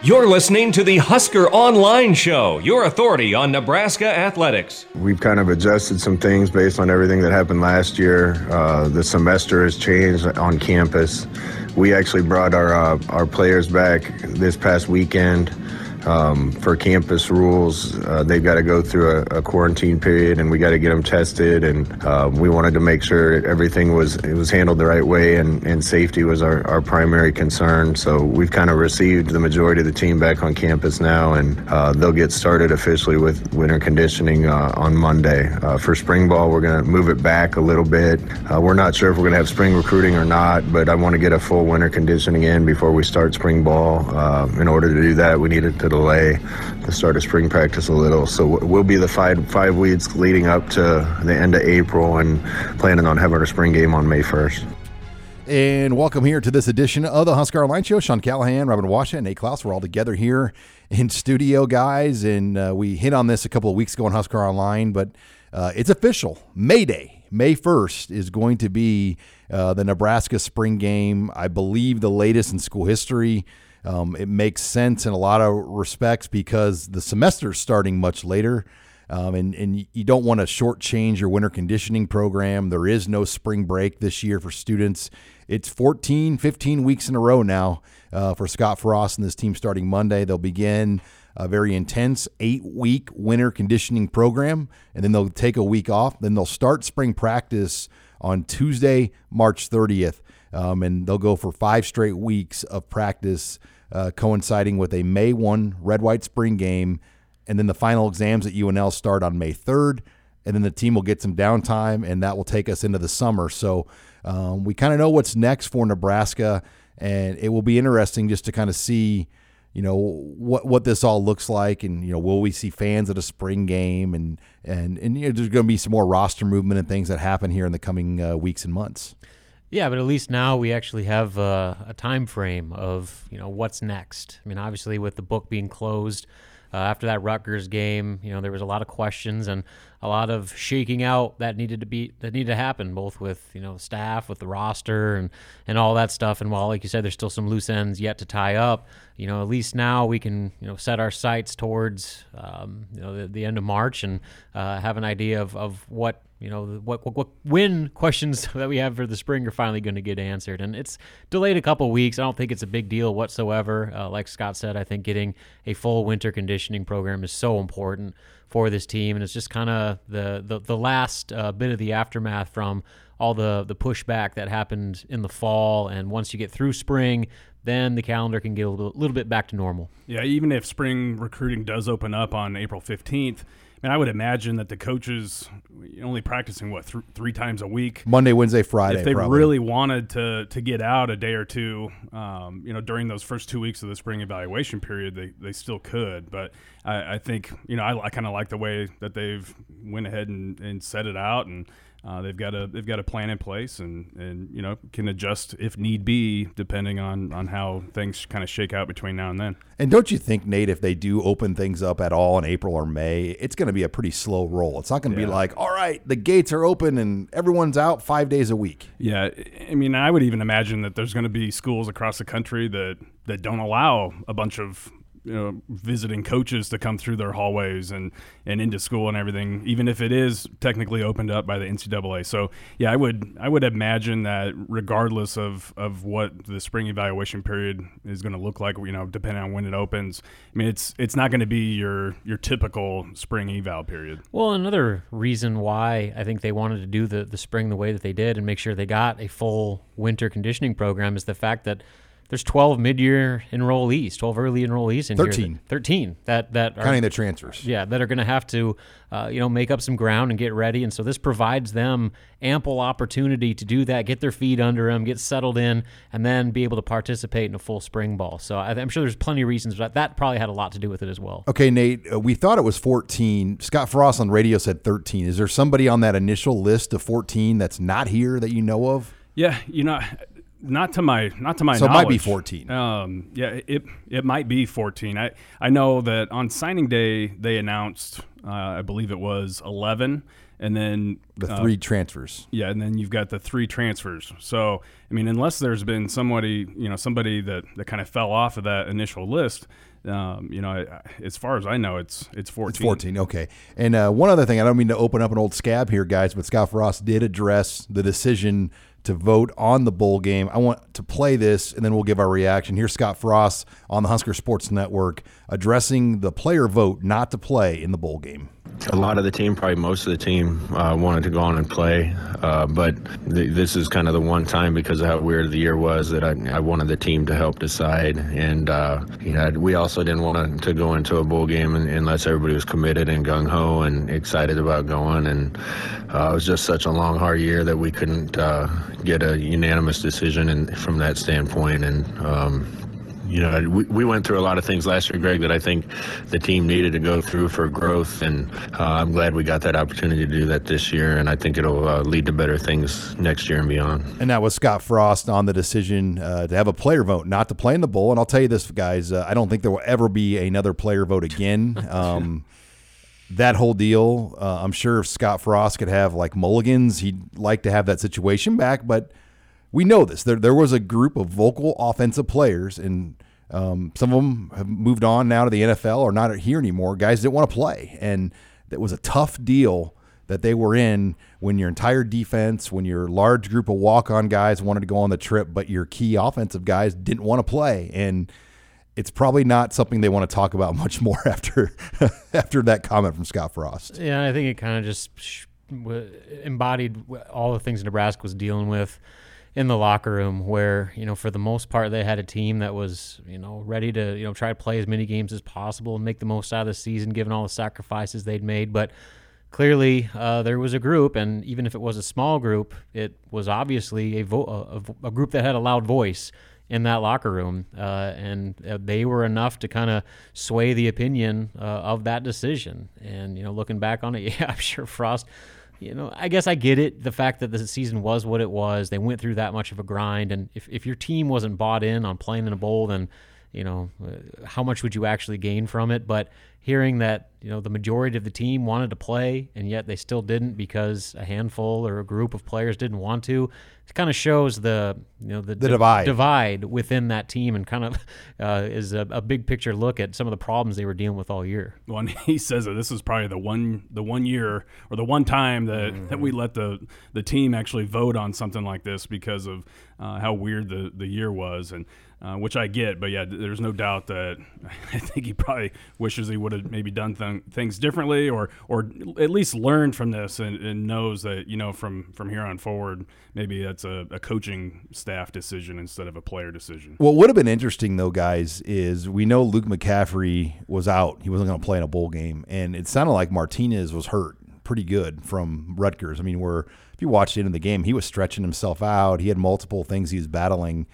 You're listening to the Husker Online Show, your authority on Nebraska athletics. We've kind of adjusted some things based on everything that happened last year. Uh, the semester has changed on campus. We actually brought our uh, our players back this past weekend um, for campus rules. Uh, they've got to go through a, a, quarantine period, and we got to get them tested. And uh, we wanted to make sure everything was it was handled the right way, and, and safety was our, our primary concern. So we've kind of received the majority of the team back on campus now, and uh, they'll get started officially with winter conditioning uh, on Monday. Uh, for spring ball, we're going to move it back a little bit. Uh, we're not sure if we're going to have spring recruiting or not, but I want to get a full winter conditioning in before we start spring ball. in order to do that, we needed to delay the start of spring practice a little. So we'll be the five five weeks leading up to the end of April and planning on having our spring game on May 1st. And welcome here to this edition of the Husker Online Show. Sean Callahan, Robin Washut, Nate Clouse. We're all together here in studio, guys. And uh, we hit on this a couple of weeks ago on Husker Online, but uh, it's official. May Day, May 1st, is going to be uh, the Nebraska spring game. I believe the latest in school history. Um, it makes sense in a lot of respects because the semester is starting much later. Um, and, and you don't want to shortchange your winter conditioning program. There is no spring break this year for students. It's 14, 15 weeks in a row now uh, for Scott Frost and this team starting Monday. They'll begin a very intense eight week winter conditioning program, and then they'll take a week off. Then they'll start spring practice on Tuesday, March 30th um, and they'll go for five straight weeks of practice, uh, coinciding with a May 1 red white spring game. And then the final exams at UNL start on May 3rd. And then the team will get some downtime, and that will take us into the summer. So um, we kind of know what's next for Nebraska, and it will be interesting just to kind of see you know what what this all looks like and you know will we see fans at a spring game and and and you know, there's going to be some more roster movement and things that happen here in the coming uh, weeks and months yeah, but at least now we actually have uh, a time frame of you know what's next. I mean, obviously with the book being closed uh, after that Rutgers game, you know there was a lot of questions and a lot of shaking out that needed to be that needed to happen, both with you know staff, with the roster, and and all that stuff. And while, like you said, there's still some loose ends yet to tie up. You know, at least now we can you know set our sights towards um, you know the, the, end of March and uh, have an idea of, of what you know what, what, what when questions that we have for the spring are finally going to get answered and it's delayed a couple weeks i don't think it's a big deal whatsoever uh, like scott said i think getting a full winter conditioning program is so important for this team and it's just kind of the, the the last uh, bit of the aftermath from all the the pushback that happened in the fall and once you get through spring then the calendar can get a little, little bit back to normal. Yeah even if spring recruiting does open up on april 15th mean, I would imagine that the coaches only practicing what th- three times a week, Monday, Wednesday, Friday. If they probably. really wanted to to get out a day or two, um, you know, during those first two weeks of the spring evaluation period, they, they still could. But I, I think you know I, I kind of like the way that they've went ahead and, and set it out and uh, they've got a they've got a plan in place and and you know can adjust if need be depending on on how things kind of shake out between now and then. And don't you think, Nate, if they do open things up at all in April or May, it's going to be a pretty slow roll. It's not going to yeah. be like, all right, the gates are open and everyone's out five days a week. Yeah, I mean, I would even imagine that there's going to be schools across the country that that don't allow a bunch of you know, visiting coaches to come through their hallways and, and into school and everything, even if it is technically opened up by the NCAA. So yeah, I would I would imagine that regardless of, of what the spring evaluation period is going to look like, you know, depending on when it opens, I mean it's it's not going to be your your typical spring eval period. Well, another reason why I think they wanted to do the the spring the way that they did and make sure they got a full winter conditioning program is the fact that there's 12 mid-year enrollees, 12 early enrollees in 13. here. that- 13 that that are Counting the transfers. yeah, that are going to have to, uh, you know, make up some ground and get ready. And so this provides them ample opportunity to do that, get their feet under them, get settled in, and then be able to participate in a full spring ball. So I, I'm sure there's plenty of reasons, but that probably had a lot to do with it as well. Okay, Nate, uh, we thought it was 14. Scott Frost on radio said 13. Is there somebody on that initial list of 14 that's not here that you know of? Yeah, you know, not to my not to my So it knowledge. might be 14. Um, yeah, it it might be 14. I I know that on signing day they announced, uh, I believe it was 11, and then The uh, three transfers. yeah, and then you've got the three transfers. So, I mean, unless there's been somebody, you know, somebody that, that kind of fell off of that initial list, um, you know, I- as far as I know, it's it's 14. It's 14. Okay. And uh, one other thing, I don't mean to open up an old scab here, guys, but Scott Frost did address the decision to vote on the bowl game. I want to play this, and then we'll give our reaction. Here's Scott Frost on the Husker Sports Network addressing the player vote not to play in the bowl game. A lot of the team, probably most of the team, uh, wanted to go on and play, uh, but th- this is kind of the one time because of how weird the year was that I, I wanted the team to help decide, and uh, you know we also didn't want to go into a bowl game unless everybody was committed and gung ho and excited about going, and uh, it was just such a long, hard year that we couldn't uh, get a unanimous decision, and from that standpoint, and. Um, you know, we, we went through a lot of things last year, Greg, that I think the team needed to go through for growth, and uh, I'm glad we got that opportunity to do that this year, and I think it'll uh, lead to better things next year and beyond. And that was Scott Frost on the decision uh, to have a player vote not to play in the bowl. And I'll tell you this, guys, uh, I don't think there will ever be another player vote again. Um, that whole deal, uh, I'm sure if Scott Frost could have like mulligans, he'd like to have that situation back. But we know this. There, there was a group of vocal offensive players, and um, some of them have moved on now to the NFL or not here anymore. Guys didn't want to play. And that was a tough deal that they were in when your entire defense, when your large group of walk on guys wanted to go on the trip, but your key offensive guys didn't want to play. And it's probably not something they want to talk about much more after after that comment from Scott Frost. Yeah, I think it kind of just embodied all the things Nebraska was dealing with in the locker room, where you know for the most part they had a team that was you know ready to you know try to play as many games as possible and make the most out of the season, given all the sacrifices they'd made, but. Clearly, uh, there was a group, and even if it was a small group, it was obviously a, vo- a, a group that had a loud voice in that locker room, uh, and uh, they were enough to kind of sway the opinion uh, of that decision. And you know, looking back on it, yeah, I'm sure Frost. You know, I guess I get it. The fact that the season was what it was, they went through that much of a grind, and if if your team wasn't bought in on playing in a bowl, then you know, uh, how much would you actually gain from it? But hearing that, you know, the majority of the team wanted to play and yet they still didn't because a handful or a group of players didn't want to, it kind of shows the, you know, the, The divide. divide within that team and kind of uh, is a, a big picture look at some of the problems they were dealing with all year. Well, and he says that this is probably the one the one year or the one time that, Mm-hmm. that we let the the team actually vote on something like this because of uh, how weird the, the year was and uh, which I get, but yeah, there's no doubt that I think he probably wishes he would have maybe done th- things differently or or at least learned from this and, and knows that you know from from here on forward maybe that's a, a coaching staff decision instead of a player decision. What would have been interesting, though, guys, is we know Luke McCaffrey was out. He wasn't going to play in a bowl game. And it sounded like Martinez was hurt pretty good from Rutgers. I mean, where if you watched it in the game, he was stretching himself out. He had multiple things he was battling.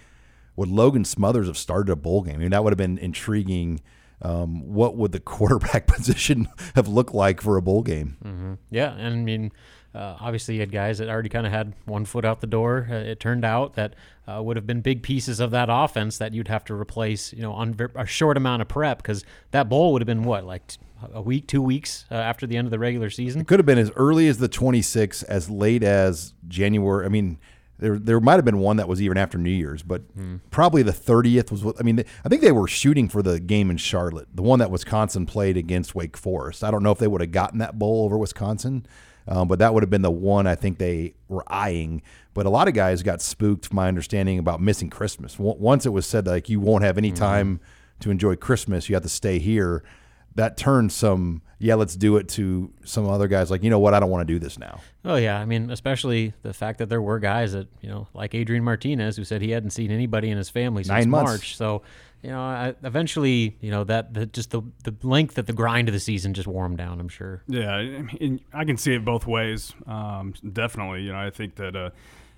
Would Logan Smothers have started a bowl game? I mean, that would have been intriguing. Um, what would the quarterback position have looked like for a bowl game? Yeah, and I mean, uh, obviously you had guys that already kind of had one foot out the door. Uh, it turned out that uh, would have been big pieces of that offense that you'd have to replace, you know, on a short amount of prep because that bowl would have been what, like t- a week, two weeks uh, after the end of the regular season. Could have been as early as the 26th, as late as January. I mean, there there might have been one that was even after New Year's, but probably the 30th was what I mean. I think they were shooting for the game in Charlotte, the one that Wisconsin played against Wake Forest. I don't know if they would have gotten that bowl over Wisconsin, um, but that would have been the one I think they were eyeing. But a lot of guys got spooked, my understanding, about missing Christmas. W- Once it was said like you won't have any time to enjoy Christmas, you have to stay here. That turned some yeah, let's do it to some other guys like, you know what, I don't want to do this now. Oh yeah, I mean, especially the fact that there were guys that you know, like Adrian Martinez, who said he hadn't seen anybody in his family since Nine months. March. So, you know, I, eventually, you know, that the, just the the length of the grind of the season just wore him down. I'm sure. Yeah, I, mean, I can see it both ways. Um, definitely, you know, I think that. Uh,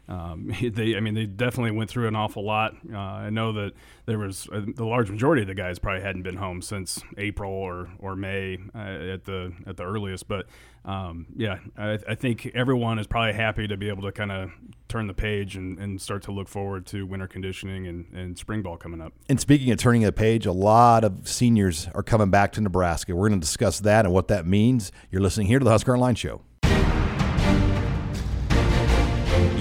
um, they, I mean, they definitely went through an awful lot. Uh, I know that there was uh, the large majority of the guys probably hadn't been home since April or or May uh, at the at the earliest. But um, yeah, I, I, think everyone is probably happy to be able to kind of turn the page and, and start to look forward to winter conditioning and, and spring ball coming up. And speaking of turning the page, a lot of seniors are coming back to Nebraska. We're going to discuss that and what that means. You're listening here to the Husker Online Show.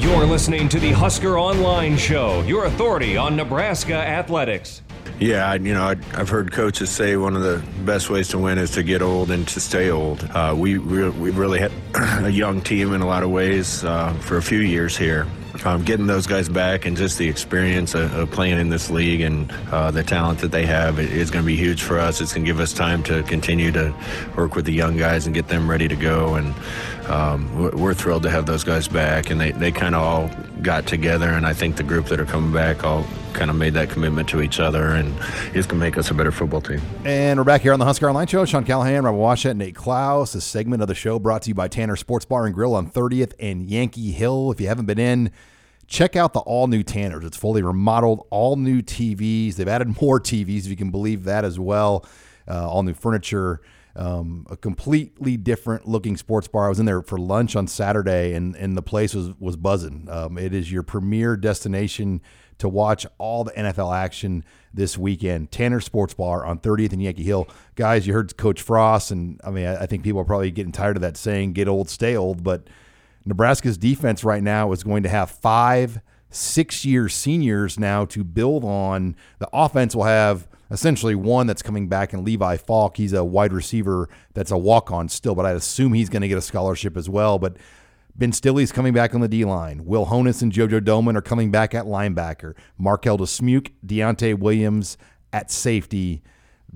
You're listening to the Husker Online Show, your authority on Nebraska athletics. Yeah, you know, I've heard coaches say one of the best ways to win is to get old and to stay old. Uh, we re- we really had a young team in a lot of ways uh, for a few years here. Um, getting those guys back and just the experience of, of playing in this league and uh, the talent that they have is going to be huge for us. It's going to give us time to continue to work with the young guys and get them ready to go. And um, we're thrilled to have those guys back. And they, they kind of all got together. And I think the group that are coming back all kind of made that commitment to each other. And it's going to make us a better football team. And we're back here on the Husker Online Show. Sean Callahan, Robert Washut, Nate Clouse. A segment of the show brought to you by Tanner Sports Bar and Grill on 30th and Yankee Hill. If you haven't been in, check out the all new Tanners. It's fully remodeled, all new TVs. They've added more TVs, if you can believe that as well. Uh, all new furniture, um, a completely different looking sports bar. I was in there for lunch on Saturday, and and the place was was buzzing. Um, it is your premier destination to watch all the NFL action this weekend. Tanner Sports Bar on 30th and Yankee Hill. Guys, you heard Coach Frost, and I mean, I, I think people are probably getting tired of that saying, "Get old, stay old," but Nebraska's defense right now is going to have five six year seniors now to build on. The offense will have essentially one that's coming back in Levi Falk. He's a wide receiver that's a walk on still, but I'd assume he's going to get a scholarship as well. But Ben Stille's coming back on the D line. Will Honas and JoJo Domann are coming back at linebacker. Marquel Dismuke, Deontai Williams at safety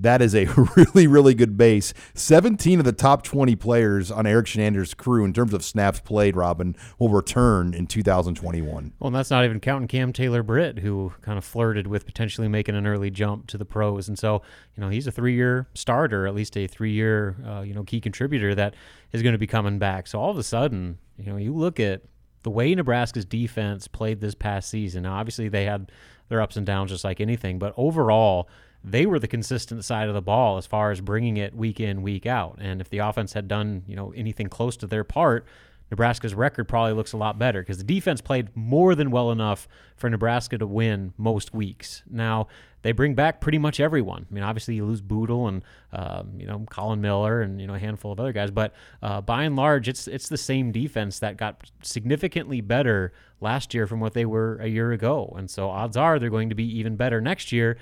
that is a really, really good base. 17 of the top 20 players on Erik Chinander's crew in terms of snaps played, Robin, will return in 2021. Well, and that's not even counting Cam Taylor Britt, who kind of flirted with potentially making an early jump to the pros. And so, you know, he's a three year starter, at least a three year, uh, you know, key contributor that is going to be coming back. So all of a sudden, you know, you look at the way Nebraska's defense played this past season. Now, obviously, they had their ups and downs just like anything, but overall, they were the consistent side of the ball as far as bringing it week in, week out. And if the offense had done, you know, anything close to their part, Nebraska's record probably looks a lot better because the defense played more than well enough for Nebraska to win most weeks. Now they bring back pretty much everyone. I mean, obviously you lose Boodle and um, you know Collin Miller and you know a handful of other guys, but uh, by and large, it's it's the same defense that got significantly better last year from what they were a year ago, and so odds are they're going to be even better next year.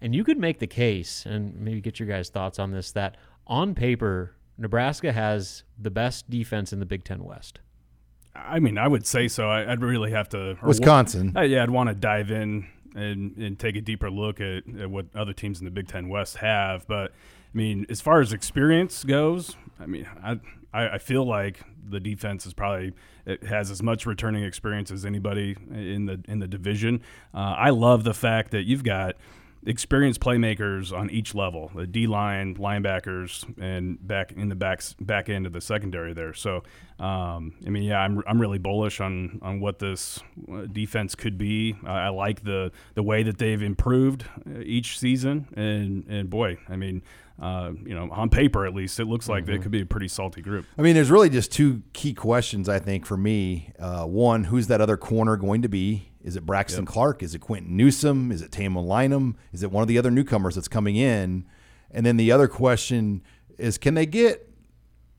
And you could make the case, and maybe get your guys' thoughts on this, that on paper, Nebraska has the best defense in the Big Ten West. I mean, I would say so. I, would really have to. Wisconsin. Uh, yeah, I'd want to dive in and, and take a deeper look at, at, what other teams in the Big Ten West have. But I mean, as far as experience goes, I mean, I I, feel like the defense is probably it has as much returning experience as anybody in the in the division. Uh, I love the fact that you've got experienced playmakers on each level the D line, linebackers, and back in the back, back end of the secondary there. So, um, I mean, yeah, I'm, I'm really bullish on, on what this uh, defense could be. I like the, the way that they've improved uh, each season. And, and boy, I mean, uh, you know, on paper at least, it looks like mm-hmm. they could be a pretty salty group. I mean, there's really just two key questions, I think, for me. Uh, one, who's that other corner going to be? Is it Braxton yep. Clark? Is it Quinton Newsome? Is it Tamo Lynum? Is it one of the other newcomers that's coming in? And then the other question is, can they get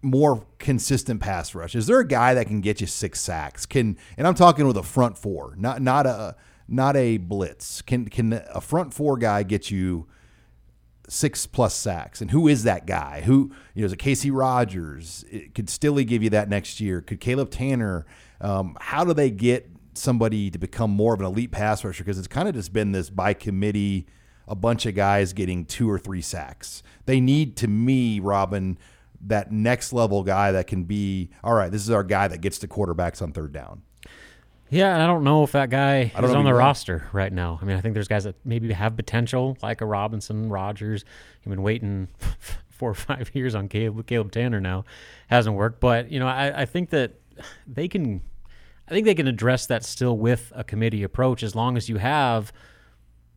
more consistent pass rush? Is there a guy that can get you six sacks? Can and I'm talking with a front four, not not a not a blitz. Can can a front four guy get you? six plus sacks. And who is that guy? Who, you know, is it Casey Rogers? It, could Stille give you that next year? Could Caleb Tanner? Um, how do they get somebody to become more of an elite pass rusher? Because it's kind of just been this by committee, a bunch of guys getting two or three sacks. They need, to me, Robin, that next level guy that can be all right. This is our guy that gets the quarterbacks on third down. Yeah, and I don't know if that guy is on the roster right now. I mean, I think there's guys that maybe have potential, like a Robinson, Rogers. I've been waiting four or five years on Caleb, Caleb Tanner now, hasn't worked. But you know, I, I think that they can, I think they can address that still with a committee approach as long as you have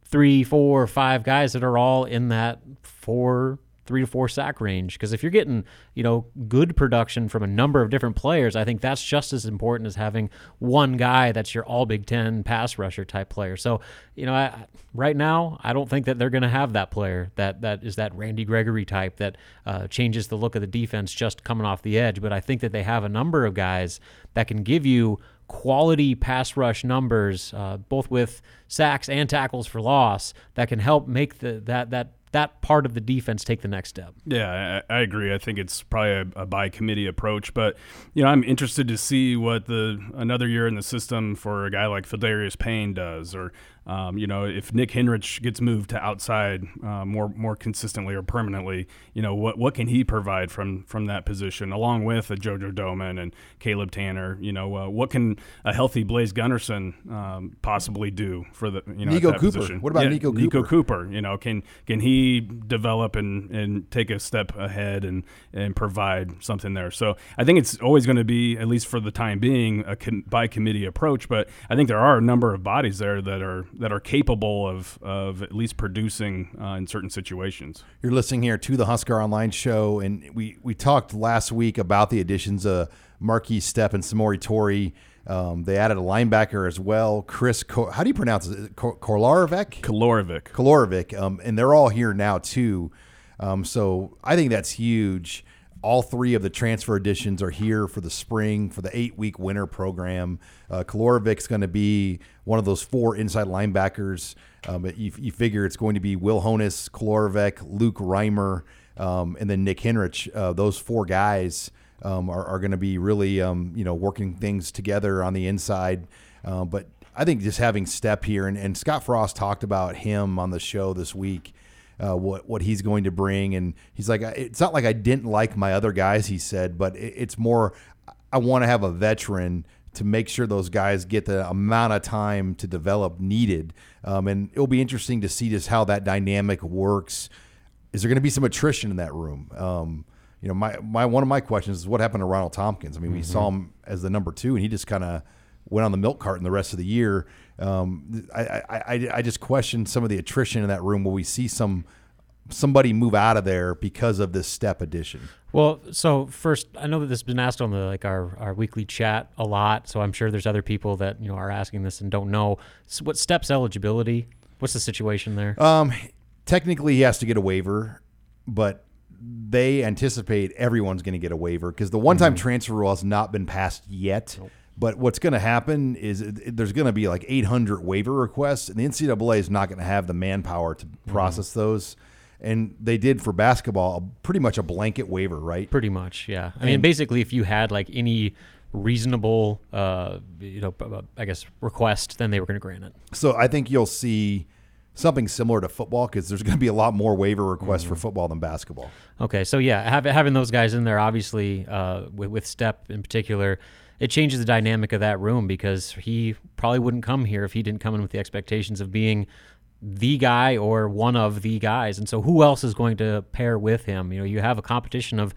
three, four, five guys that are all in that four, three to four sack range. Because if you're getting, you know, good production from a number of different players, I think that's just as important as having one guy that's your all Big Ten pass rusher type player. So, you know, I, right now, I don't think that they're going to have that player that that is that Randy Gregory type that uh, changes the look of the defense just coming off the edge. But I think that they have a number of guys that can give you quality pass rush numbers, uh, both with sacks and tackles for loss, that can help make the that that that part of the defense take the next step. Yeah, I, I agree. I think it's probably a, a by committee approach, but you know, I'm interested to see what the another year in the system for a guy like Pheldarius Payne does, or um, you know, if Nick Henrich gets moved to outside uh, more more consistently or permanently, you know, what what can he provide from from that position, along with a JoJo Domann and Caleb Tanner? You know, uh, what can a healthy Blaise Gunnerson um, possibly do for the you know Nico that Cooper. position? What about Yeah, Nico Cooper? Nico Cooper? Cooper, you know, can can he develop and, and take a step ahead and and provide something there? So I think it's always going to be, at least for the time being, a com- by committee approach. But I think there are a number of bodies there that are that are capable of of at least producing uh, in certain situations. You're listening here to the Husker Online Show, and we we talked last week about the additions of Markese Stepp and Samori Touré. Um, they added a linebacker as well, Chris. Ko- how do you pronounce it? Ko- Kolarevic. Kolarevic. Kolarevic, um, and they're all here now too. Um, so I think that's huge. All three of the transfer additions are here for the spring for the eight week winter program. Uh, Kolarevic's going to be one of those four inside linebackers. Um, you, you figure it's going to be Will Honas, Kolarevic, Luke Reimer, um, and then Nick Henrich. Uh, those four guys um, are, are going to be really um, you know working things together on the inside. Uh, but I think just having Stepp here and, and Scott Frost talked about him on the show this week. Uh, what what he's going to bring, and he's like, it's not like I didn't like my other guys. He said, but it, it's more, I want to have a veteran to make sure those guys get the amount of time to develop needed. Um, and it'll be interesting to see just how that dynamic works. Is there going to be some attrition in that room? Um, you know, my, my one of my questions is what happened to Ronald Thompkins. I mean, we saw him as the number two, and he just kind of went on the milk carton the rest of the year. Um, I, I, I, I just question some of the attrition in that room. Will we see some somebody move out of there because of this Stepp addition? Well, so first, I know that this has been asked on the like our, our weekly chat a lot. So I'm sure there's other people that you know are asking this and don't know so what Stepp's eligibility. What's the situation there? Um, technically, he has to get a waiver, but they anticipate everyone's going to get a waiver because the one-time transfer rule has not been passed yet. But what's going to happen is it, there's going to be like 800 waiver requests, and the NCAA is not going to have the manpower to process those. And they did for basketball, pretty much a blanket waiver, right? Pretty much, yeah. I mean, basically, if you had like any reasonable, uh, you know, I guess request, then they were going to grant it. So I think you'll see something similar to football because there's going to be a lot more waiver requests for football than basketball. Okay, so yeah, have, having those guys in there, obviously, uh, with, with Stepp in particular, it changes the dynamic of that room because he probably wouldn't come here if he didn't come in with the expectations of being the guy or one of the guys. And so, who else is going to pair with him? You know, you have a competition of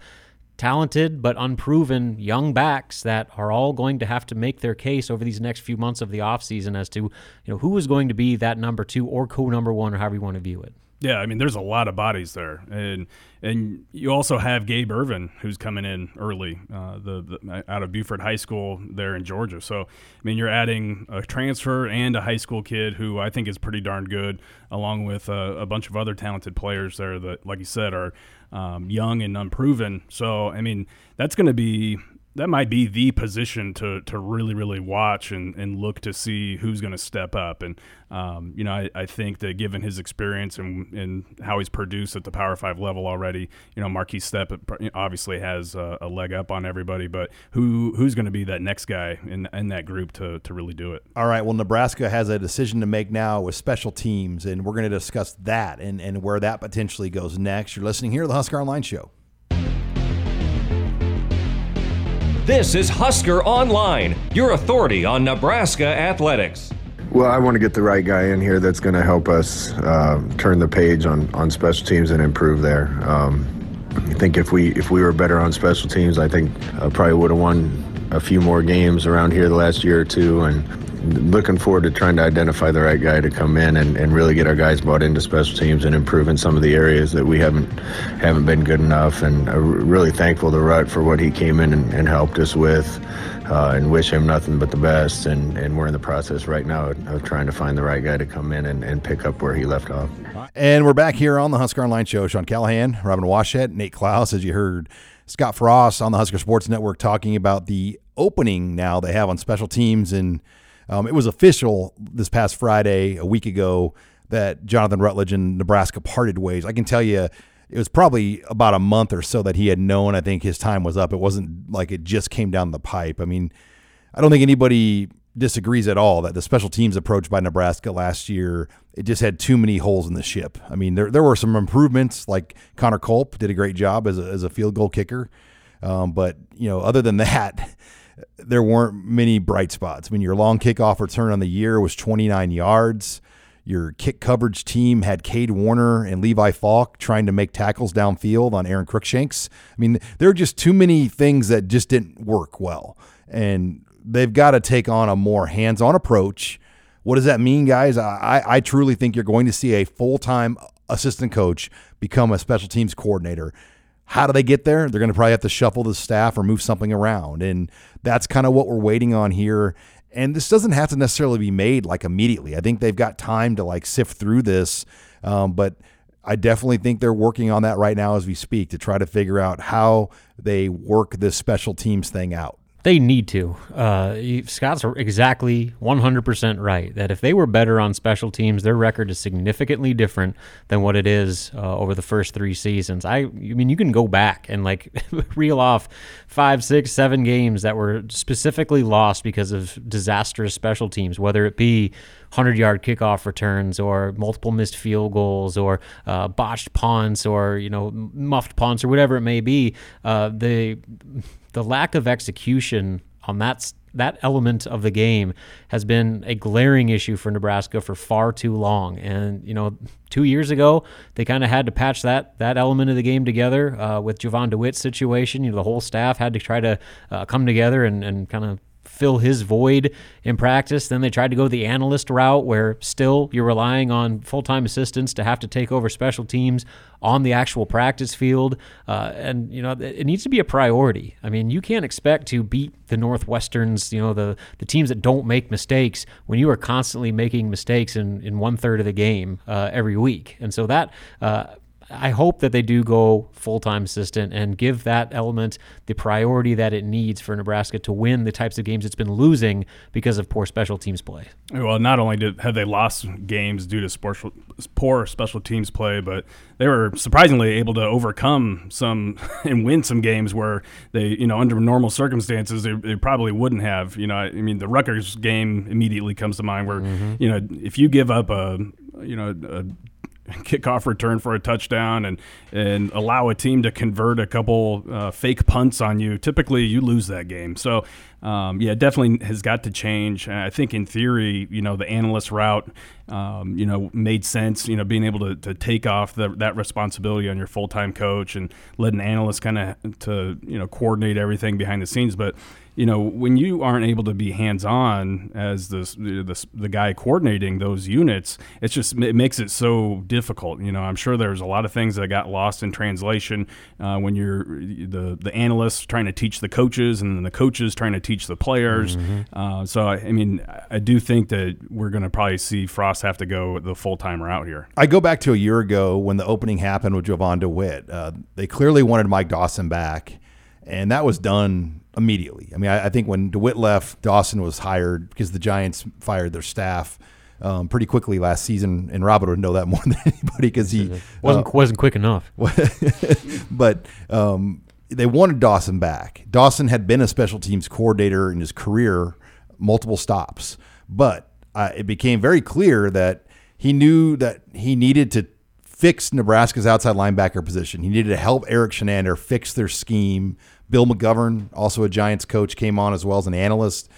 talented but unproven young backs that are all going to have to make their case over these next few months of the offseason as to you know who is going to be that number two or co number one or however you want to view it. Yeah, I mean, there's a lot of bodies there, and and you also have Gabe Ervin who's coming in early, uh, the, the out of Buford High School there in Georgia. So, I mean, you're adding a transfer and a high school kid who I think is pretty darn good, along with uh, a bunch of other talented players there that, like you said, are um, young and unproven. So, I mean, that's going to be that might be the position to, to really really watch and, and look to see who's going to step up and um, you know I, I think that given his experience and, and how he's produced at the power five level already you know Markese Stepp obviously has a, a leg up on everybody but who who's going to be that next guy in, in that group to, to really do it All right. Well, Nebraska has a decision to make now with special teams, and we're going to discuss that and, and where that potentially goes next. You're listening here to the Husker Online Show. This is Husker Online, your authority on Nebraska athletics. Well, I want to get the right guy in here that's going to help us uh, turn the page on, on special teams and improve there. Um, I think if we if we were better on special teams, I think I probably would have won a few more games around here the last year or two. And looking forward to trying to identify the right guy to come in and, and really get our guys bought into special teams and improving some of the areas that we haven't haven't been good enough. And I'm really thankful to Rut for what he came in and, and helped us with. Uh, and wish him nothing but the best. And, and we're in the process right now of trying to find the right guy to come in and, and pick up where he left off. And we're back here on the Husker Online Show. Sean Callahan, Robin Washut, Nate Clouse, as you heard Scott Frost on the Husker Sports Network talking about the opening now they have on special teams. And um, it was official this past Friday, a week ago, that Jonathan Rutledge and Nebraska parted ways. I can tell you, it was probably about a month or so that he had known. I think his time was up. It wasn't like it just came down the pipe. I mean, I don't think anybody disagrees at all that the special teams approach by Nebraska last year it just had too many holes in the ship. I mean, there there were some improvements like Connor Culp did a great job as a, as a field goal kicker, um, but you know, other than that, there weren't many bright spots. I mean, your long kickoff return on the year was 29 yards. Your kick coverage team had Cade Warner and Levi Falk trying to make tackles downfield on Aaron Crookshanks. I mean, there are just too many things that just didn't work well. And they've got to take on a more hands on approach. What does that mean, guys? I, I truly think you're going to see a full time assistant coach become a special teams coordinator. How do they get there? They're going to probably have to shuffle the staff or move something around. And that's kind of what we're waiting on here. And this doesn't have to necessarily be made like immediately. I think they've got time to like sift through this. Um, but I definitely think they're working on that right now as we speak to try to figure out how they work this special teams thing out. They need to. Uh, Scott's exactly 100% right that if they were better on special teams, their record is significantly different than what it is uh, over the first three seasons. I, I mean, you can go back and like reel off five, six, seven games that were specifically lost because of disastrous special teams, whether it be 100 yard kickoff returns or multiple missed field goals or uh, botched punts or, you know, muffed punts or whatever it may be. Uh, the the lack of execution on that that element of the game has been a glaring issue for Nebraska for far too long. And you know, two years ago they kind of had to patch that that element of the game together uh, with Jovan DeWitt's situation. You know, the whole staff had to try to uh, come together and, and kind of fill his void in practice. Then they tried to go the analyst route, where still you're relying on full time assistants to have to take over special teams on the actual practice field. Uh, and, you know, it needs to be a priority. I mean, you can't expect to beat the Northwesterns, you know, the, the teams that don't make mistakes when you are constantly making mistakes in, in one third of the game uh, every week. And so that, uh, I hope that they do go full time assistant and give that element the priority that it needs for Nebraska to win the types of games it's been losing because of poor special teams play. Well, not only did have they lost games due to poor special teams play, but they were surprisingly able to overcome some and win some games where they, you know, under normal circumstances, they, they probably wouldn't have. You know, I mean, the Rutgers game immediately comes to mind where, mm-hmm. you know, if you give up a, you know, a kickoff return for a touchdown and and allow a team to convert a couple uh, fake punts on you, typically you lose that game. So um, yeah, definitely has got to change. I think in theory, you know, the analyst route, um, you know, made sense. You know, being able to, to take off the, that responsibility on your full time coach and let an analyst kind of to you know coordinate everything behind the scenes, but you know, when you aren't able to be hands on as the, the, the guy coordinating those units, it's just it makes it so difficult. You know, I'm sure there's a lot of things that got lost in translation uh, when you're the the analysts trying to teach the coaches and then the coaches trying to teach the players. Mm-hmm. Uh, so I, I, mean, I do think that we're going to probably see Frost have to go the full time route here. I go back to a year ago when the opening happened with Jovan DeWitt. Uh, they clearly wanted Mike Dawson back, and that was done immediately. I mean, I, I, think when DeWitt left, Dawson was hired because the Giants fired their staff um, pretty quickly last season, and Robert would know that more than anybody because he wasn't uh, wasn't quick enough. but um, they wanted Dawson back. Dawson had been a special teams coordinator in his career, multiple stops, but uh, it became very clear that he knew that he needed to fix Nebraska's outside linebacker position. He needed to help Erik Chinander fix their scheme. Bill McGovern, also a Giants coach, came on as well as an analyst.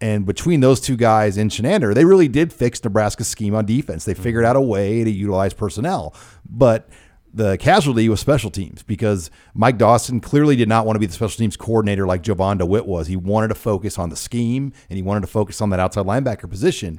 And between those two guys and Chinander, they really did fix Nebraska's scheme on defense. They figured out a way to utilize personnel. But the casualty was special teams because Mike Dawson clearly did not want to be the special teams coordinator like Jovan DeWitt was. He wanted to focus on the scheme and he wanted to focus on that outside linebacker position.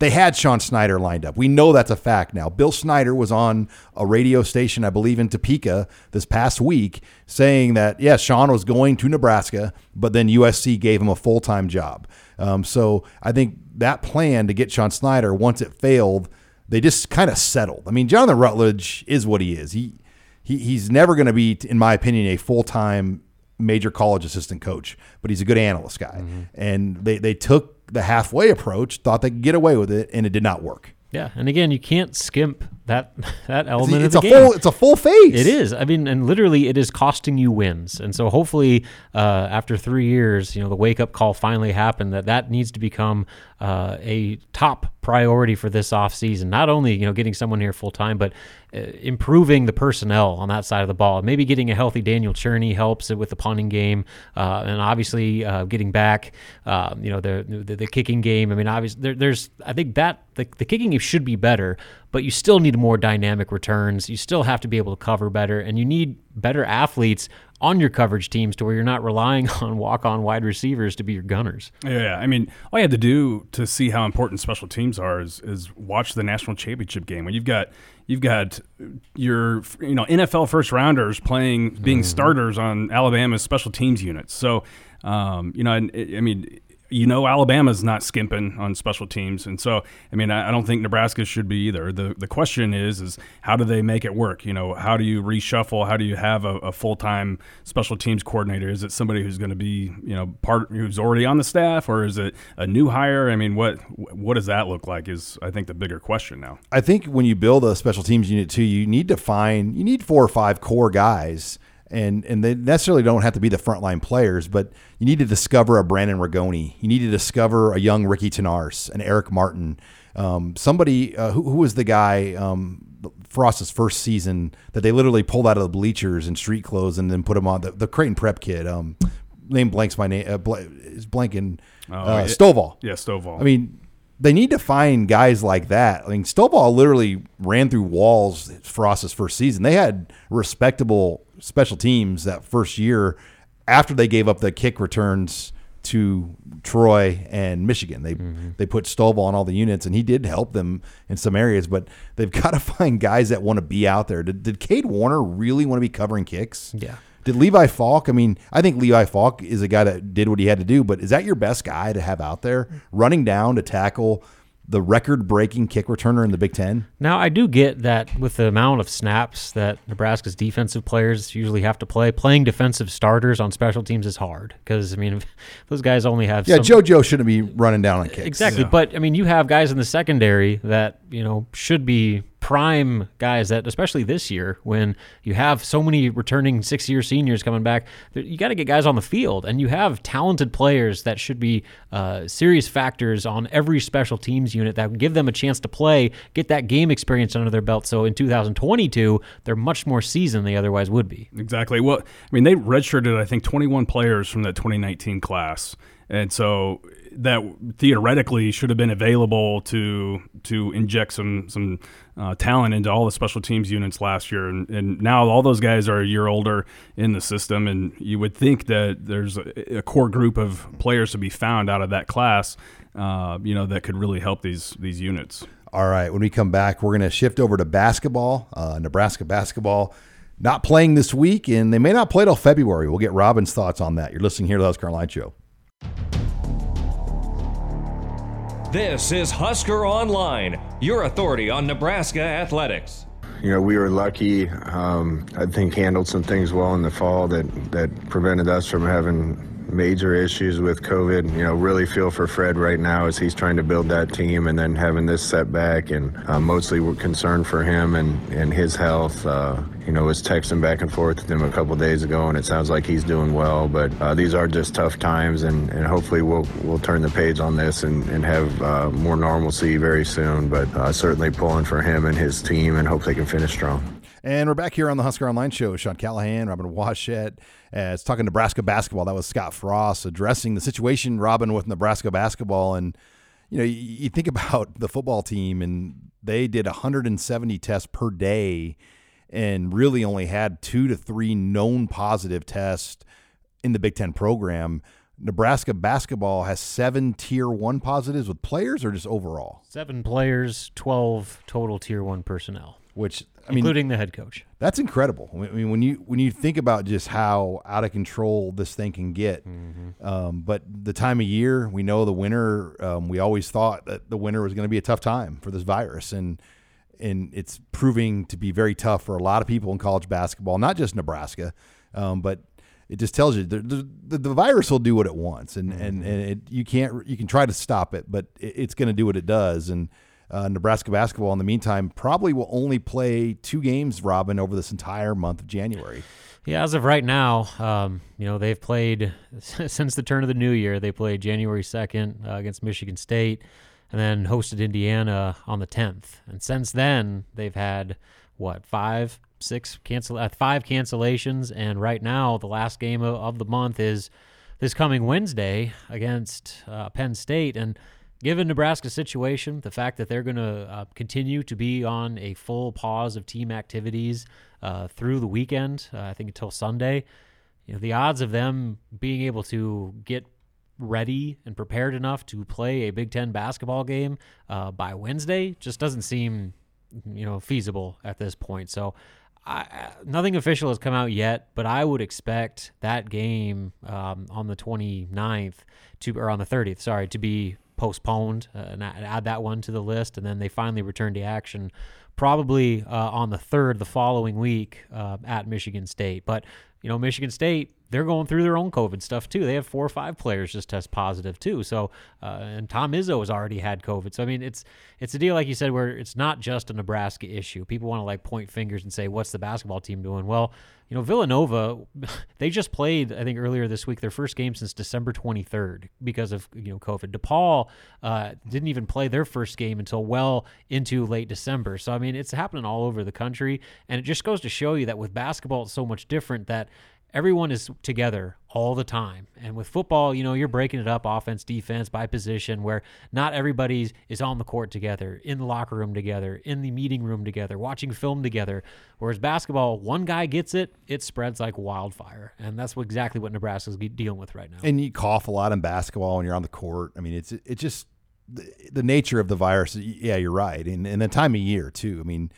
They had Sean Snyder lined up. We know that's a fact now. Bill Snyder was on a radio station, I believe, in Topeka this past week, saying that, yes, Sean was going to Nebraska, but then USC gave him a full time job. Um, so I think that plan to get Sean Snyder, once it failed, they just kind of settled. I mean, Jonathan Rutledge is what he is. He, he he's never going to be, in my opinion, a full time major college assistant coach, but he's a good analyst guy. Mm-hmm. And they they took the halfway approach, thought they could get away with it, and it did not work. Yeah, and again, you can't skimp that that element it's of the a game. Full, it's a full face. It is. I mean, and literally, it is costing you wins. And so, hopefully, uh, after three years, you know, the wake up call finally happened that that needs to become uh, a top priority for this offseason. Not only you know getting someone here full time, but improving the personnel on that side of the ball. Maybe getting a healthy Daniel Cerni helps with the punting game, uh, and obviously uh, getting back, uh, you know, the, the, the kicking game. I mean, obviously, there, there's I think that the, the kicking game should be better, but you still need more dynamic returns. You still have to be able to cover better, and you need better athletes on your coverage teams to where you're not relying on walk-on wide receivers to be your gunners. Yeah, I mean, all you had to do to see how important special teams are is, is watch the national championship game when you've got you've got your you know NFL first rounders playing being mm-hmm. starters on Alabama's special teams units. So um, you know, I, I mean, you know Alabama's not skimping on special teams, and so I mean I, I, don't think Nebraska should be either. the The question is is how do they make it work? You know, how do you reshuffle? How do you have a, a full time special teams coordinator? Is it somebody who's going to be you know part who's already on the staff, or is it a new hire? I mean, what what does that look like? Is I think the bigger question now. I think when you build a special teams unit too, you need to find you need four or five core guys and and they necessarily don't have to be the frontline players, but you need to discover a Brandon Rigoni. You need to discover a young Ricky Tenars, an Eric Martin, um, somebody uh, who, who was the guy um, Frost's first season that they literally pulled out of the bleachers in street clothes and then put him on the, the Creighton Prep kid. Um, name blanks my name uh, bl- is blanking. Oh, uh, Stovall. Yeah, Stovall. I mean, they need to find guys like that. I mean, Stovall literally ran through walls for Frost's first season. They had respectable special teams that first year after they gave up the kick returns to Troy and Michigan. They mm-hmm. they put Stovall on all the units, and he did help them in some areas. But they've got to find guys that want to be out there. Did, did Cade Warner really want to be covering kicks? Yeah. Did Levi Falk? I mean, I think Levi Falk is a guy that did what he had to do. But is that your best guy to have out there running down to tackle? the record breaking kick returner in the Big Ten. Now, I do get that with the amount of snaps that Nebraska's defensive players usually have to play, playing defensive starters on special teams is hard because, I mean, those guys only have. Yeah, some, JoJo shouldn't be running down on kicks. Exactly. Yeah. But, I mean, you have guys in the secondary that, you know, should be prime guys that, especially this year, when you have so many returning six year seniors coming back, you got to get guys on the field. And you have talented players that should be uh, serious factors on every special teams unit that give them a chance to play, get that game experience under their belt. So in 2022, they're much more seasoned than they otherwise would be. Exactly. Well, I mean, they redshirted, I think, 21 players from that 2019 class. And so that theoretically should have been available to to inject some some uh, talent into all the special teams units last year, and, and now all those guys are a year older in the system, and you would think that there's a, a core group of players to be found out of that class, uh, you know, that could really help these these units. All right, when we come back, we're going to shift over to basketball, uh, Nebraska basketball. Not playing this week, and they may not play till February. We'll get Robin's thoughts on that. You're listening here to the Online Show. This is Husker Online, your authority on Nebraska athletics. You know, we were lucky. Um, I think handled some things well in the fall that that prevented us from having major issues with COVID. You know, really feel for Fred right now as he's trying to build that team and then having this setback. And uh, mostly we're concerned for him and, and his health. Uh, you know, was texting back and forth with him a couple days ago, and it sounds like he's doing well. But uh, these are just tough times, and, and hopefully we'll we'll turn the page on this and, and have uh, more normalcy very soon. But uh, certainly pulling for him and his team, and hope they can finish strong. And we're back here on the Husker Online Show. Sean Callahan, Robin Washut, as talking Nebraska basketball. That was Scott Frost addressing the situation, Robin, with Nebraska basketball. And, you know, you, you think about the football team, and they did 170 tests per day and really only had two to three known positive tests in the Big Ten program. Nebraska basketball has seven tier one positives with players or just overall? Seven players, 12 total tier one personnel which I mean, including the head coach. That's incredible. I mean, when you when you think about just how out of control this thing can get, Mm-hmm. um, but the time of year, we know the winter. Um, we always thought that the winter was going to be a tough time for this virus, and and it's proving to be very tough for a lot of people in college basketball, not just Nebraska, um, but it just tells you the, the, the, virus will do what it wants, and and, and it, you can't you can try to stop it, but it, it's going to do what it does, and uh, Nebraska basketball, in the meantime, probably will only play two games, Robin, over this entire month of January. Yeah, as of right now, um, you know they've played since the turn of the new year. They played January second uh, against Michigan State, and then hosted Indiana on the tenth. And since then, they've had what five, six cancel, uh, five cancellations. And right now, the last game of, of the month is this coming Wednesday against uh, Penn State, and Given Nebraska's situation, the fact that they're going to uh, continue to be on a full pause of team activities uh, through the weekend, uh, I think until Sunday, you know, the odds of them being able to get ready and prepared enough to play a Big Ten basketball game uh, by Wednesday just doesn't seem, you know, feasible at this point. So. I, nothing official has come out yet, but I would expect that game um, on the 29th to, or on the 30th, sorry, to be postponed uh, and add that one to the list. And then they finally return to action probably uh, on the third the following week uh, at Michigan State. But, you know, Michigan State, they're going through their own COVID stuff too. They have four or five players just test positive too. So, uh, and Tom Izzo has already had COVID. So, I mean, it's it's a deal like you said where it's not just a Nebraska issue. People want to like point fingers and say, "What's the basketball team doing?" Well, you know, Villanova, they just played, I think, earlier this week, their first game since December 23rd because of, you know, COVID. DePaul uh, didn't even play their first game until well into late December. So, I mean, it's happening all over the country. And it just goes to show you that with basketball, it's so much different that everyone is together all the time. And with football, you know, you're breaking it up offense, defense by position where not everybody is on the court together, in the locker room together, in the meeting room together, watching film together. Whereas basketball, one guy gets it, it spreads like wildfire. And that's what, exactly what Nebraska's dealing with right now. And you cough a lot in basketball when you're on the court. I mean, it's it just the, the nature of the virus. Yeah, you're right. And, and the time of year, too. I mean,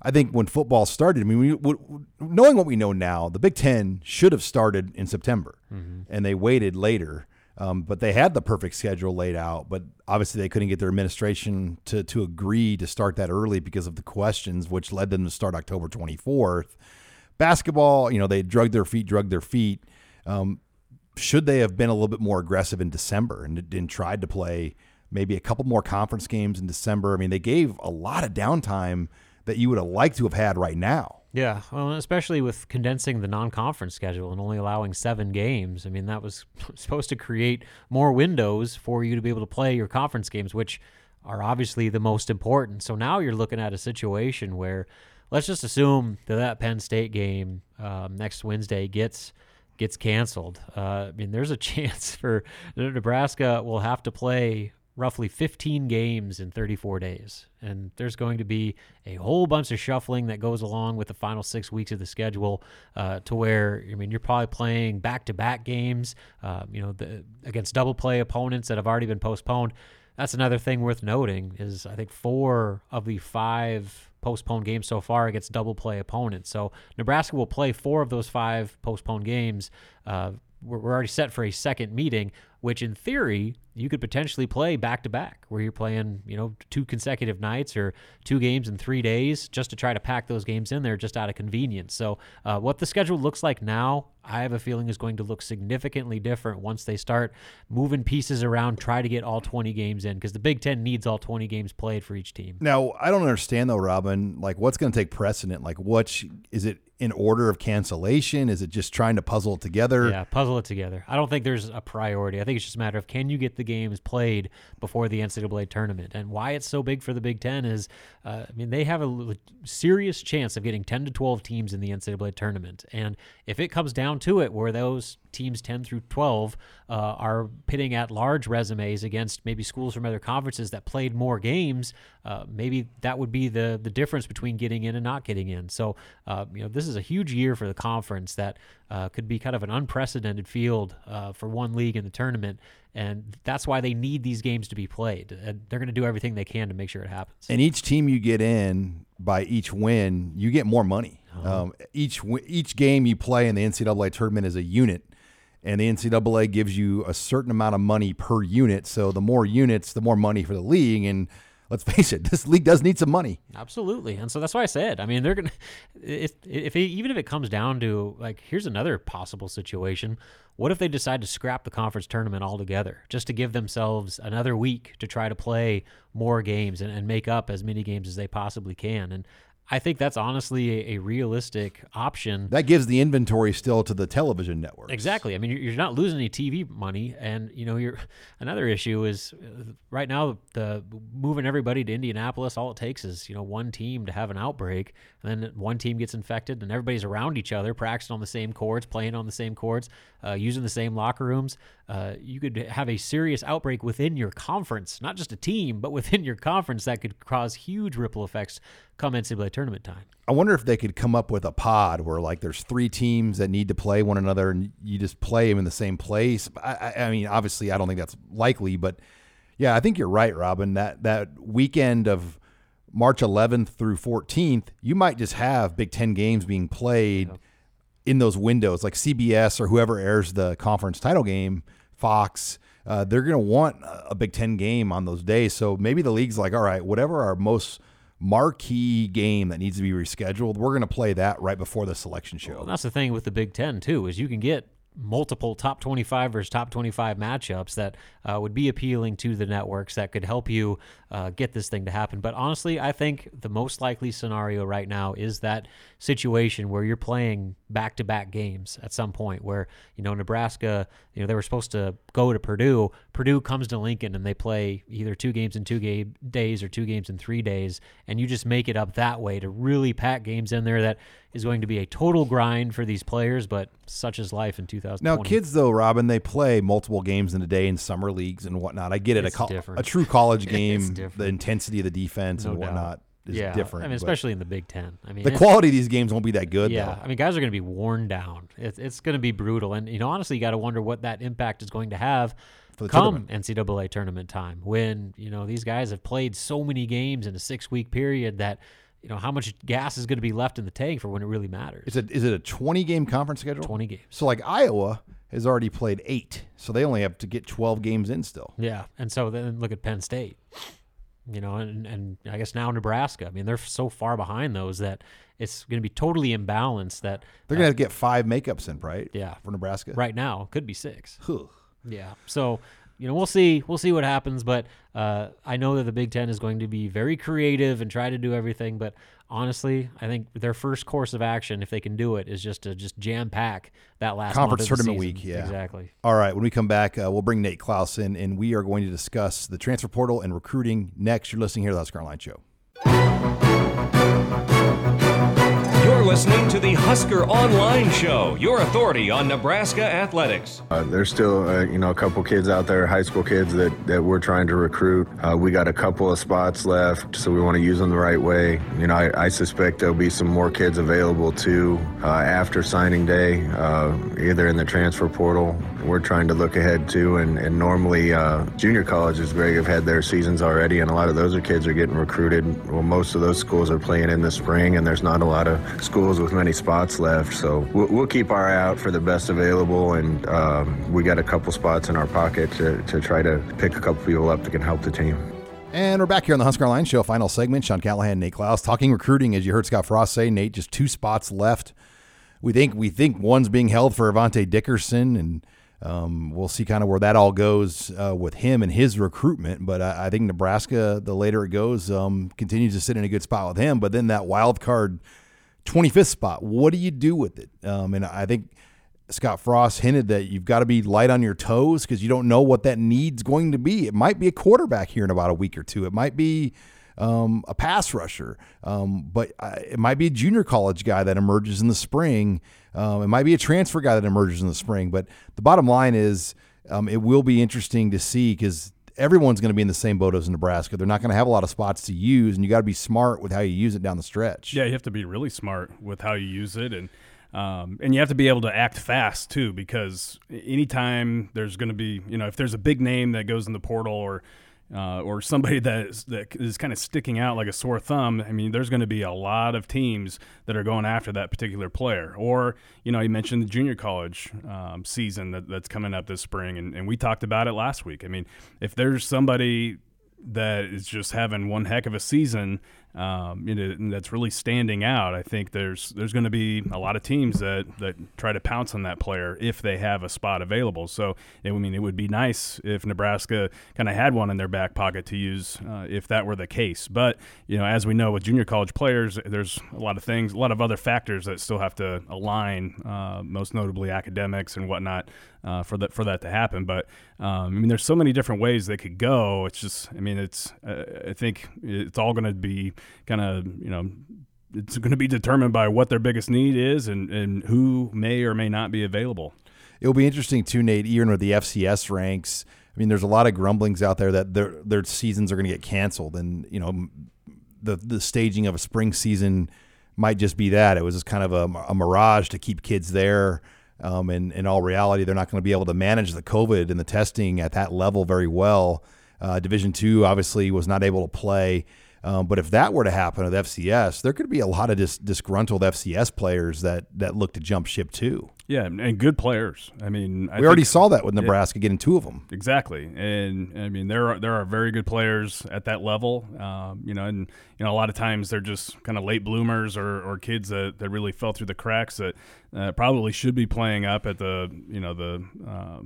I think when football started, I mean, we, we, knowing what we know now, the Big Ten should have started in September, mm-hmm. and they waited later. Um, but they had the perfect schedule laid out, but obviously they couldn't get their administration to to agree to start that early because of the questions, which led them to start October 24th. Basketball, you know, they drugged their feet, drugged their feet. Um, should they have been a little bit more aggressive in December and, and tried to play maybe a couple more conference games in December? I mean, they gave a lot of downtime that you would have liked to have had right now. Yeah, well, especially with condensing the non-conference schedule and only allowing seven games. I mean, that was supposed to create more windows for you to be able to play your conference games, which are obviously the most important. So now you're looking at a situation where, let's just assume that that Penn State game um, next Wednesday gets gets canceled. Uh, I mean, there's a chance for Nebraska will have to play roughly 15 games in 34 days. And there's going to be a whole bunch of shuffling that goes along with the final six weeks of the schedule uh, to where, I mean, you're probably playing back to back games, uh, you know, the, against double play opponents that have already been postponed. That's another thing worth noting is I think four of the five postponed games so far against double play opponents. So Nebraska will play four of those five postponed games. Uh, we're, already set for a second meeting, which in theory you could potentially play back to back, where you're playing, you know, two consecutive nights or two games in three days, just to try to pack those games in there, just out of convenience. So, uh, what the schedule looks like now, I have a feeling is going to look significantly different once they start moving pieces around, try to get all 20 games in, because the Big Ten needs all 20 games played for each team. Now, I don't understand though, Robin. Like, what's going to take precedent? Like, what is is it in order of cancellation? Is it just trying to puzzle it together? Yeah, puzzle it together. I don't think there's a priority. I think it's just a matter of can you get the games played before the NCAA tournament? And why it's so big for the Big Ten is, uh, I mean, they have a serious chance of getting 10 to 12 teams in the NCAA tournament. And if it comes down to it, where those teams 10 through 12 uh, are pitting at large resumes against maybe schools from other conferences that played more games, uh, maybe that would be the the difference between getting in and not getting in. So, uh, you know, this is a huge year for the conference that uh, could be kind of an unprecedented field uh, for one league in the tournament. And that's why they need these games to be played. And they're going to do everything they can to make sure it happens. And each team you get in by each win, you get more money. Uh-huh. Um, each each game you play in the NCAA tournament is a unit and the NCAA gives you a certain amount of money per unit. So the more units, the more money for the league. And let's face it, this league does need some money. Absolutely, and so that's why I said. I mean, they're gonna if if it, even if it comes down to like, here's another possible situation. What if they decide to scrap the conference tournament altogether, just to give themselves another week to try to play more games and, and make up as many games as they possibly can? And I think that's honestly a, a, realistic option. That gives the inventory still to the television network. Exactly. I mean, you're, you're, not losing any TV money, and you know, you're another issue is uh, right now the moving everybody to Indianapolis. All it takes is you know one team to have an outbreak, and then one team gets infected, and everybody's around each other, practicing on the same courts, playing on the same courts, uh, using the same locker rooms. Uh, you could have a serious outbreak within your conference, not just a team, but within your conference that could cause huge ripple effects come NCAA tournament time. I wonder if they could come up with a pod where like there's three teams that need to play one another and you just play them in the same place. I, I mean, obviously, I don't think that's likely, but yeah, I think you're right, Robin. That that weekend of March 11th through 14th, you might just have Big Ten games being played in those windows, like CBS or whoever airs the conference title game, Fox. Uh, they're going to want a Big Ten game on those days. So maybe the league's like, all right, whatever our most marquee game that needs to be rescheduled, we're going to play that right before the selection show. Well, that's the thing with the Big Ten too, is you can get multiple top 25 versus top 25 matchups that uh, would be appealing to the networks that could help you uh, get this thing to happen. But honestly, I think the most likely scenario right now is that situation where you're playing back to back games at some point where, you know, Nebraska, you know, they were supposed to go to Purdue. Purdue comes to Lincoln and they play either two games in two game days or two games in three days. And you just make it up that way to really pack games in there that is going to be a total grind for these players, but such is life in 2020. Now, kids, though, Robin, they play multiple games in a day in summer leagues and whatnot. I get it. It's a, a true college game, the intensity of the defense no and whatnot. Doubt. Is yeah, different, I mean, especially in the Big Ten. I mean, the quality of these games won't be that good. Yeah, though. I mean, guys are going to be worn down. It's, it's going to be brutal, and you know, honestly, you got to wonder what that impact is going to have come tournament. NCAA tournament time when you know these guys have played so many games in a six week period that you know how much gas is going to be left in the tank for when it really matters. Is it is it a twenty game conference schedule? Twenty games. So like Iowa has already played eight, so they only have to get twelve games in still. Yeah, and so then look at Penn State. You know, and, and I guess now Nebraska. I mean, they're so far behind those that it's going to be totally imbalanced. That they're going to get five makeups in, right? Yeah, for Nebraska. Right now, could be six. Yeah. So you know, we'll see. We'll see what happens. But uh, I know that the Big Ten is going to be very creative and try to do everything. But honestly, I think their first course of action, if they can do it, is just to just jam pack that last conference tournament season. week. Yeah, exactly. All right. When we come back, uh, we'll bring Nate Clouse in, and we are going to discuss the transfer portal and recruiting next. You're listening here to the Husker Online Show. Listening to the Husker Online Show, your authority on Nebraska athletics. Uh, there's still, uh, you know, a couple kids out there, high school kids that, that we're trying to recruit. Uh, we got a couple of spots left, so we want to use them the right way. You know, I, I suspect there'll be some more kids available too uh, after signing day, uh, either in the transfer portal we're trying to look ahead to. And, and normally, uh, junior colleges, Greg, have had their seasons already, and a lot of those are kids are getting recruited. Well, most of those schools are playing in the spring, and there's not a lot of schools with many spots left. So we'll, we'll keep our eye out for the best available, and um, we got a couple spots in our pocket to, to try to pick a couple people up that can help the team. And we're back here on the Husker Online Show, final segment. Sean Callahan, Nate Clouse, talking recruiting. As you heard Scott Frost say, Nate, just two spots left. We think we think one's being held for Avante Dickerson, and um, we'll see kind of where that all goes uh, with him and his recruitment. But I, I think Nebraska, the later it goes, um, continues to sit in a good spot with him. But then that wild card 25th spot, what do you do with it? Um, and I think Scott Frost hinted that you've got to be light on your toes because you don't know what that need's going to be. It might be a quarterback here in about a week or two. It might be um, a pass rusher, um, but it might be a junior college guy that emerges in the spring. Um, it might be a transfer guy that emerges in the spring. But the bottom line is, um, it will be interesting to see because everyone's going to be in the same boat as Nebraska. They're not going to have a lot of spots to use, and you got to be smart with how you use it down the stretch. Yeah, you have to be really smart with how you use it, and um, and you have to be able to act fast too, because anytime there's going to be, you know, if there's a big name that goes in the portal or uh, or somebody that is, that is kind of sticking out like a sore thumb, I mean, there's going to be a lot of teams that are going after that particular player. Or, you know, you mentioned the junior college um, season that, that's coming up this spring, and, and we talked about it last week. I mean, if there's somebody that is just having one heck of a season um, you know, that's really standing out. I think there's there's going to be a lot of teams that, that try to pounce on that player if they have a spot available. So I mean, it would be nice if Nebraska kind of had one in their back pocket to use uh, if that were the case. But you know, as we know with junior college players, there's a lot of things, a lot of other factors that still have to align. Uh, most notably academics and whatnot uh, for that for that to happen. But um, I mean, there's so many different ways they could go. It's just, I mean, it's uh, I think it's all going to be kind of you know it's going to be determined by what their biggest need is and, and who may or may not be available. It'll be interesting too, Nate, even with the FCS ranks. I mean, there's a lot of grumblings out there that their their seasons are going to get canceled, and you know, the the staging of a spring season might just be that. It was just kind of a, a mirage to keep kids there. Um, and in all reality, they're not going to be able to manage the COVID and the testing at that level very well. Uh, Division two obviously was not able to play. Um, but if that were to happen with FCS, there could be a lot of dis- disgruntled FCS players that that look to jump ship too. Yeah, and good players. I mean, I we already saw that with Nebraska getting two of them. Exactly, and I mean there are there are very good players at that level. Um, you know, and you know a lot of times they're just kind of late bloomers or, or kids that, that really fell through the cracks that uh, probably should be playing up at the you know the uh,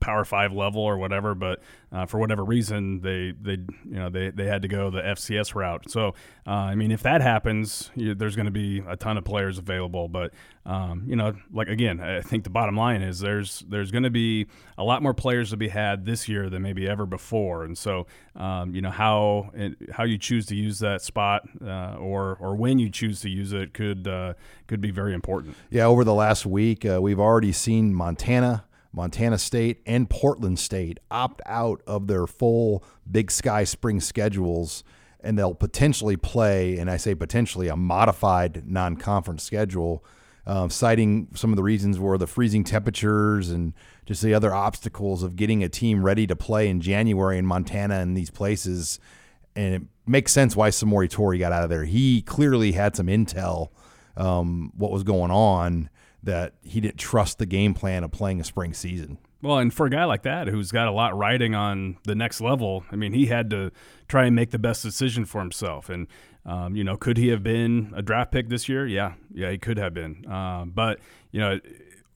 Power Five level or whatever, but uh, for whatever reason they they you know they, they had to go the FCS route. So uh, I mean, if that happens, you, there's going to be a ton of players available. But um, you know, like again, I think the bottom line is there's there's going to be a lot more players to be had this year than maybe ever before. And so um, you know how how you choose to use that spot uh, or or when you choose to use it could uh, could be very important. Yeah, over the last week, uh, we've already seen Montana. Montana State and Portland State opt out of their full Big Sky spring schedules, and they'll potentially play, and I say potentially, a modified non conference schedule, uh, citing some of the reasons were the freezing temperatures and just the other obstacles of getting a team ready to play in January in Montana and these places. And it makes sense why Samori Touré got out of there. He clearly had some intel, um, what was going on that he didn't trust the game plan of playing a spring season. Well, and for a guy like that who's got a lot riding on the next level, I mean, he had to try and make the best decision for himself. And, um, you know, could he have been a draft pick this year? Yeah, yeah, he could have been. Um, but, you know,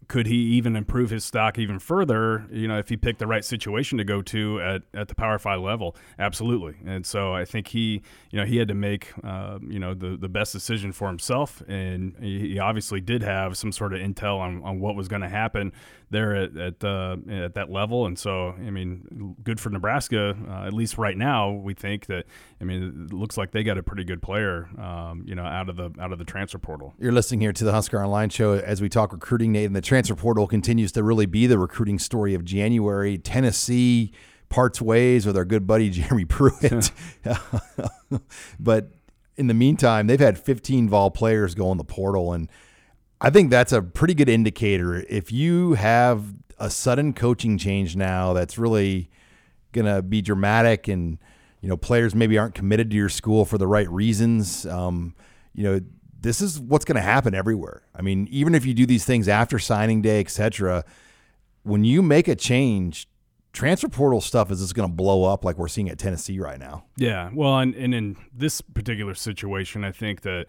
could he even improve his stock even further? You know, if he picked the right situation to go to at, at the Power Five level, absolutely. And so I think he, you know, he had to make, uh, you know, the the best decision for himself, and he obviously did have some sort of intel on, on what was going to happen there at at, uh, at that level. And so, I mean, good for Nebraska. Uh, at least right now, we think that. I mean, it looks like they got a pretty good player, um, you know, out of the out of the transfer portal. You're listening here to the Husker Online Show as we talk recruiting, Nate, and the transfer portal continues to really be the recruiting story of January. Tennessee parts ways with our good buddy Jeremy Pruitt, but in the meantime, they've had 15 Vol players go in the portal and I think that's a pretty good indicator. If you have a sudden coaching change now that's really going to be dramatic and you know players maybe aren't committed to your school for the right reasons um, you know this is what's going to happen everywhere i mean even if you do these things after signing day etc when you make a change transfer portal stuff is just going to blow up like we're seeing at tennessee right now yeah well and, and in this particular situation i think that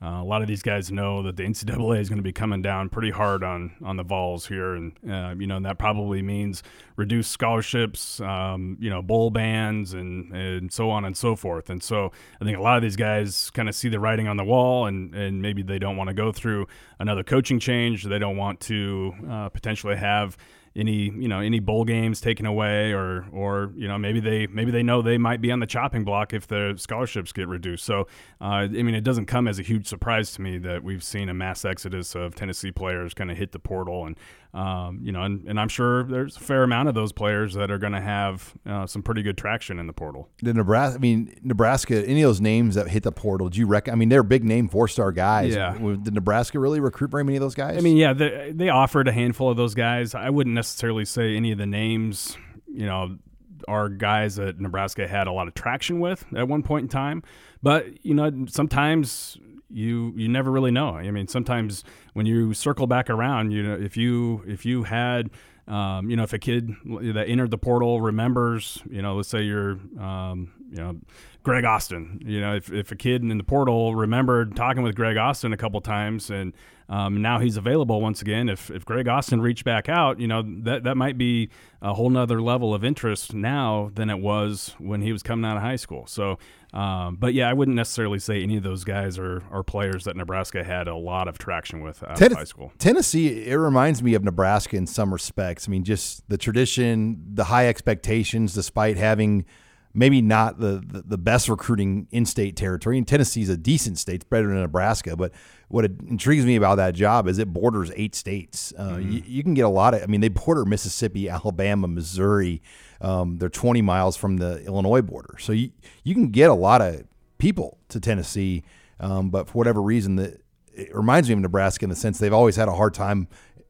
uh, a lot of these guys know that the NCAA is going to be coming down pretty hard on on the Vols here, and uh, you know and that probably means reduced scholarships, um, you know, bowl bans, and and so on and so forth. And so I think a lot of these guys kind of see the writing on the wall, and and maybe they don't want to go through another coaching change. They don't want to uh, potentially have any you know any bowl games taken away or or you know maybe they maybe they know they might be on the chopping block if the scholarships get reduced. So uh, I mean it doesn't come as a huge surprise to me that we've seen a mass exodus of Tennessee players kind of hit the portal and um, you know and, and I'm sure there's a fair amount of those players that are going to have uh, some pretty good traction in the portal. The Nebraska I mean Nebraska any of those names that hit the portal do you reckon I mean they're big name four star guys. Yeah. Did Nebraska really recruit very many of those guys? I mean yeah they, they offered a handful of those guys. I wouldn't necessarily say any of the names, you know, are guys that Nebraska had a lot of traction with at one point in time. But, you know, sometimes you you never really know. I mean, sometimes when you circle back around, you know, if you if you had um, you know, if a kid that entered the portal remembers, you know, let's say you're, um, you know, Greg Austin, you know, if, if a kid in the portal remembered talking with Greg Austin a couple times and um, now he's available once again. If, if Greg Austin reached back out, you know, that, that might be a whole nother level of interest now than it was when he was coming out of high school. So, um, but yeah, I wouldn't necessarily say any of those guys are, are players that Nebraska had a lot of traction with out Ten- of high school. Tennessee, it reminds me of Nebraska in some respects. I mean, just the tradition, the high expectations, despite having – maybe not the, the, the best recruiting in state territory. And Tennessee's a decent state, it's better than Nebraska. But what intrigues me about that job is it borders eight states. Uh, mm-hmm. you, you, can get a lot of, I mean, they border Mississippi, Alabama, Missouri. Um, they're 20 miles from the Illinois border. So you, you can get a lot of people to Tennessee. Um, but for whatever reason, the, it reminds me of Nebraska in the sense they've always had a hard time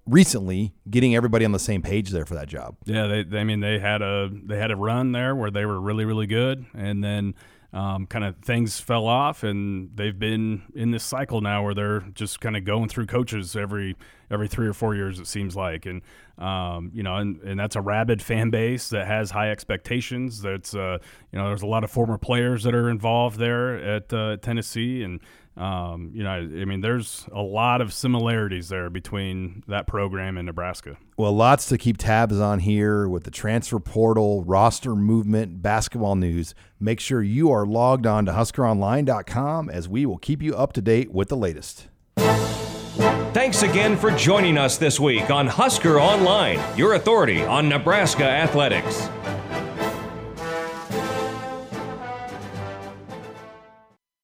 recently getting everybody on the same page there for that job. Yeah, they, they, I mean they had a they had a run there where they were really really good, and then um, kind of things fell off, and they've been in this cycle now where they're just kind of going through coaches every every three or four years it seems like, and um, you know, and, and that's a rabid fan base that has high expectations. That's uh, you know, there's a lot of former players that are involved there at uh, Tennessee, and um, you know, I mean, there's a lot of similarities there between that program and Nebraska. Well, lots to keep tabs on here with the transfer portal, roster movement, basketball news. Make sure you are logged on to HuskerOnline.com as we will keep you up to date with the latest. Thanks again for joining us this week on Husker Online, your authority on Nebraska athletics.